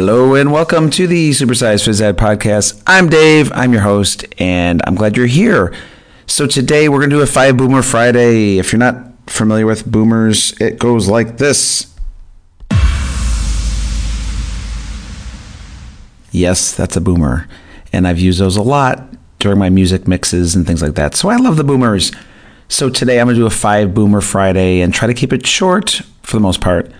Hello and welcome to the Supersized Phys Ed podcast. I'm Dave, I'm your host, and I'm glad you're here. So today we're going to do a five boomer Friday. If you're not familiar with boomers, it goes like this. Yes, that's a boomer. And I've used those a lot during my music mixes and things like that. So I love the boomers. So today I'm going to do a five boomer Friday and try to keep it short for the most part.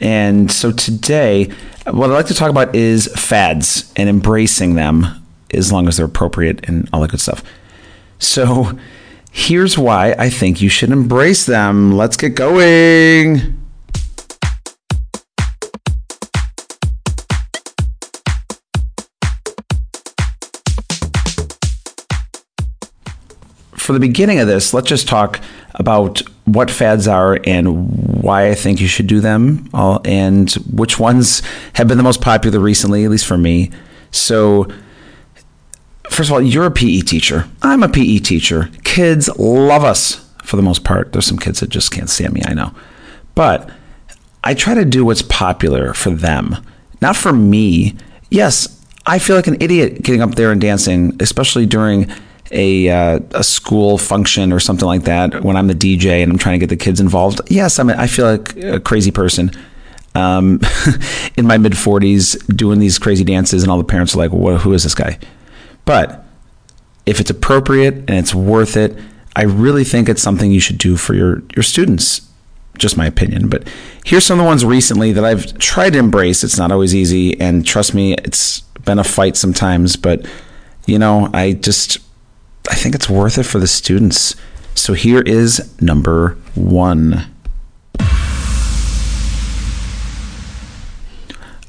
And so today, what I'd like to talk about is fads and embracing them as long as they're appropriate and all that good stuff. So here's why I think you should embrace them. Let's get going. for the beginning of this, let's just talk about what fads are and why I think you should do them, all, and which ones have been the most popular recently, at least for me. So, first of all, you're a PE teacher. I'm a PE teacher. Kids love us for the most part. There's some kids that just can't stand me, I know. But I try to do what's popular for them, not for me. Yes, I feel like an idiot getting up there and dancing, especially during a uh, a school function or something like that when I'm the DJ and I'm trying to get the kids involved. Yes, I'm. A, I feel like a crazy person. Um, in my mid 40s, doing these crazy dances, and all the parents are like, "Who is this guy?" But if it's appropriate and it's worth it, I really think it's something you should do for your your students. Just my opinion, but here's some of the ones recently that I've tried to embrace. It's not always easy, and trust me, it's been a fight sometimes. But you know, I just I think it's worth it for the students. So here is number one.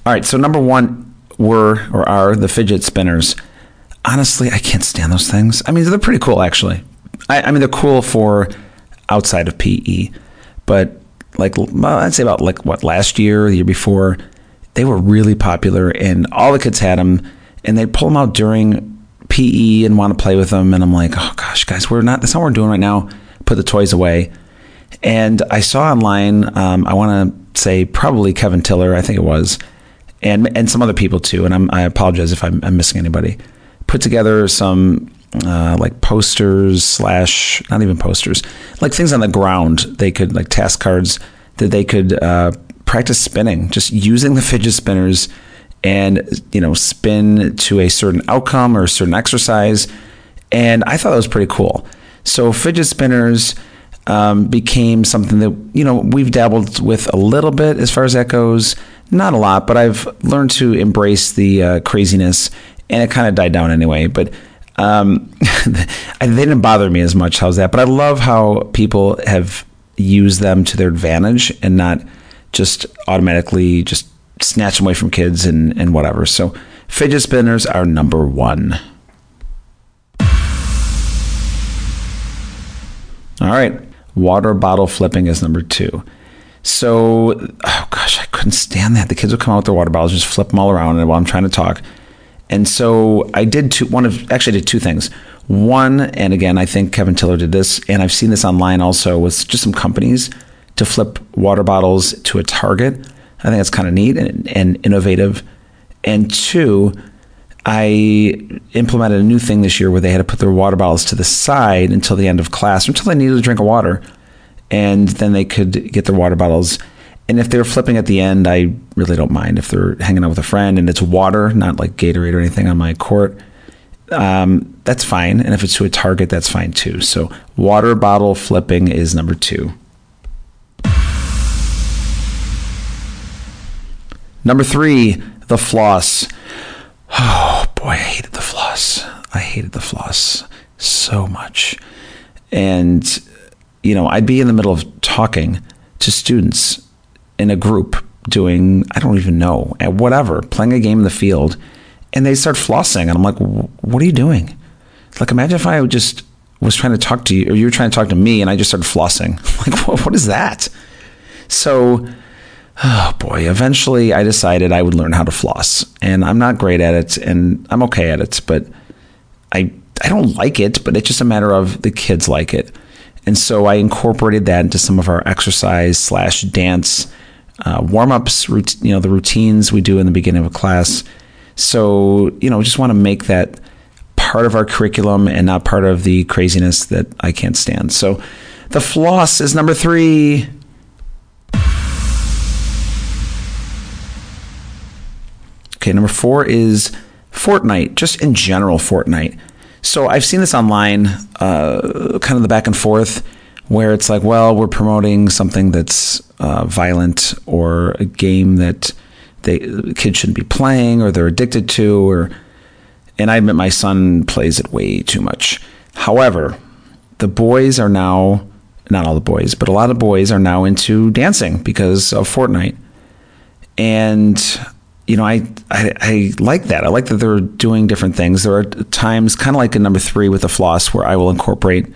All right, so number one were or are the fidget spinners. Honestly, I can't stand those things. I mean, they're pretty cool, actually. I, I mean, they're cool for outside of PE, but like well, I'd say about like what last year, the year before, they were really popular, and all the kids had them, and they'd pull them out during PE and want to play with them. And I'm like, oh gosh, guys, we're not, that's not what we're doing right now. Put the toys away. And I saw online, um, I want to say probably Kevin Tiller, I think it was, and and some other people too. And I'm, i apologize if I'm, I'm, missing anybody. Put together some uh, like posters slash not even posters, like things on the ground. They could like task cards that they could uh, practice spinning, just using the fidget spinners and you know spin to a certain outcome or a certain exercise. And i thought that was pretty cool. So fidget spinners um, became something that you know we've dabbled with a little bit as far as that goes. Not a lot but i've learned to embrace the uh, craziness and it kind of died down anyway. But um, they didn't bother me as much. How's that? But i love how people have used them to their advantage and not just automatically just snatch them away from kids and, and whatever. So fidget spinners are number one. All right. Water bottle flipping is number two. So, oh gosh, I couldn't stand that. The kids would come out with their water bottles, just flip them all around while I'm trying to talk. And so I did two, one of, actually did two things. One, and again, I think Kevin Tiller did this, and I've seen this online also with just some companies to flip water bottles to a target. I think that's kind of neat and, and innovative. And two, I implemented a new thing this year where they had to put their water bottles to the side until the end of class, until they needed a drink of water. And then they could get their water bottles. And if they're flipping at the end, I really don't mind. If they're hanging out with a friend and it's water, not like Gatorade or anything on my court, um, that's fine. And if it's to a target, that's fine too. So water bottle flipping is number two. Number three, the floss. Oh boy, I hated the floss. I hated the floss so much. And, you know, I'd be in the middle of talking to students in a group doing, I don't even know, whatever, playing a game in the field, and they start flossing. And I'm like, what are you doing? Like, imagine if I just was trying to talk to you, or you were trying to talk to me, and I just started flossing. Like, what is that? So, oh boy, eventually I decided I would learn how to floss. And I'm not great at it and I'm okay at it, but I I don't like it, but it's just a matter of the kids like it. And so I incorporated that into some of our exercise slash dance uh, warm ups, you know, the routines we do in the beginning of a class. So, you know, just want to make that part of our curriculum and not part of the craziness that I can't stand. So, the floss is number three. Okay, number four is Fortnite, just in general, Fortnite. So I've seen this online, uh, kind of the back and forth, where it's like, well, we're promoting something that's uh, violent or a game that they kids shouldn't be playing or they're addicted to, or and I admit my son plays it way too much. However, the boys are now not all the boys, but a lot of boys are now into dancing because of Fortnite. And you know, I, I, I like that. I like that they're doing different things. There are times, kind of like in number three with the floss, where I will incorporate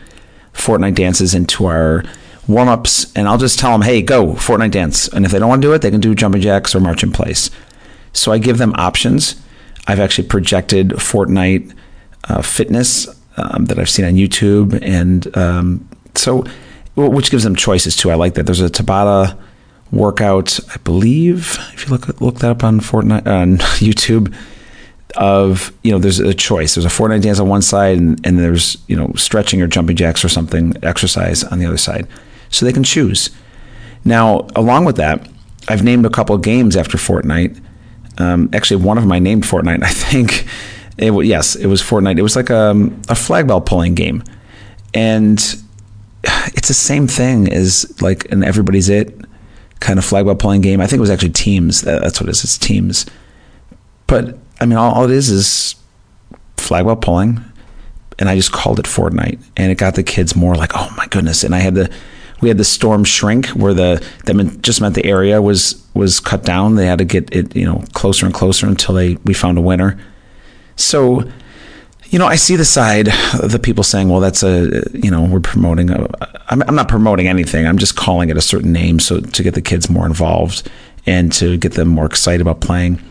Fortnite dances into our warm ups, and I'll just tell them, "Hey, go Fortnite dance." And if they don't want to do it, they can do jumping jacks or march in place. So I give them options. I've actually projected Fortnite uh, fitness um, that I've seen on YouTube, and um, so which gives them choices too. I like that. There's a Tabata workout, I believe, if you look look that up on Fortnite on YouTube, of you know, there's a choice. There's a Fortnite dance on one side, and, and there's you know stretching or jumping jacks or something exercise on the other side, so they can choose. Now, along with that, I've named a couple games after Fortnite. Um, actually, one of them I named Fortnite. I think it was, yes, it was Fortnite. It was like a, a flag ball pulling game, and it's the same thing as like an Everybody's It kind of flag ball pulling game. I think it was actually teams. That's what it is. It's teams. But I mean, all, all it is is flag ball pulling, and I just called it Fortnite, and it got the kids more like, oh my goodness. And I had the we had the storm shrink where the that meant, just meant the area was was cut down. They had to get it you know closer and closer until they we found a winner. So you know, I see the side of the people saying, well, that's a, you know, we're promoting, a, I'm, I'm not promoting anything. I'm just calling it a certain name so to get the kids more involved and to get them more excited about playing.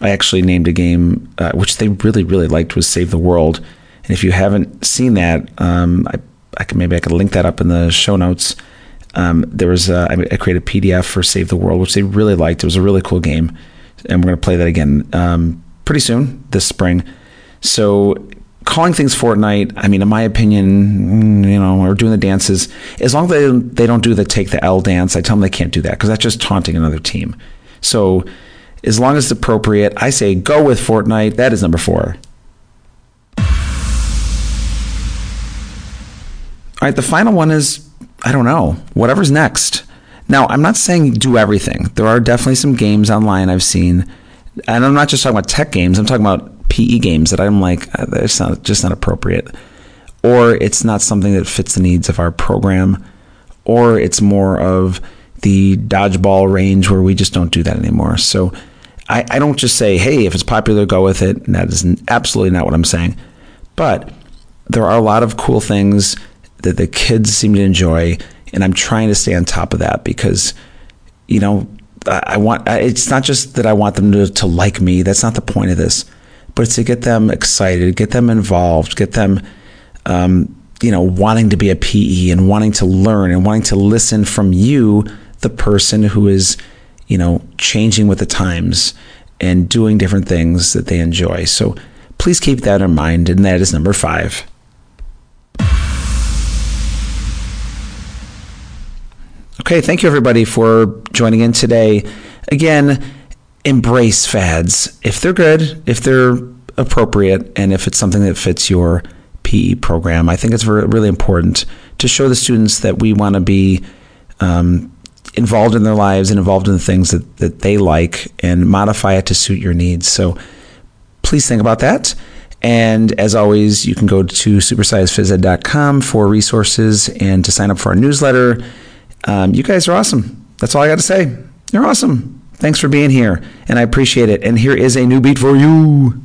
I actually named a game uh, which they really, really liked was Save the World. And if you haven't seen that, um, I, I can maybe I could link that up in the show notes. Um, there was a, I created a PDF for Save the World, which they really liked. It was a really cool game, and we're going to play that again um, pretty soon this spring. So calling things Fortnite, I mean, in my opinion, mm, you know, or doing the dances, as long as they, they don't do the take the L dance, I tell them they can't do that because that's just taunting another team. So as long as it's appropriate, I say go with Fortnite. That is number four. All right, the final one is I don't know, whatever's next. Now, I'm not saying do everything. There are definitely some games online I've seen, and I'm not just talking about tech games. I'm talking about PE games that I'm like, uh, it's not just not appropriate, or it's not something that fits the needs of our program, or it's more of the dodgeball range where we just don't do that anymore. So I, I don't just say, hey, if it's popular, go with it. And that is absolutely not what I'm saying. But there are a lot of cool things that the kids seem to enjoy, and I'm trying to stay on top of that because, you know, I want. It's not just that I want them to, to like me. That's not the point of this but it's to get them excited, get them involved, get them, um, you know, wanting to be a PE and wanting to learn and wanting to listen from you, the person who is, you know, changing with the times and doing different things that they enjoy. So please keep that in mind, and that is number five. Okay, thank you everybody for joining in today. Again, embrace fads if they're good, if they're appropriate, and if it's something that fits your PE program. I think it's really important to show the students that we want to be um, involved in their lives and involved in the things that, that they like and modify it to suit your needs. So please think about that. And as always, you can go to supersizedphysed.com for resources and to sign up for our newsletter. Um, you guys are awesome. That's all I got to say. You're awesome. Thanks for being here, and I appreciate it. And here is a new beat for you.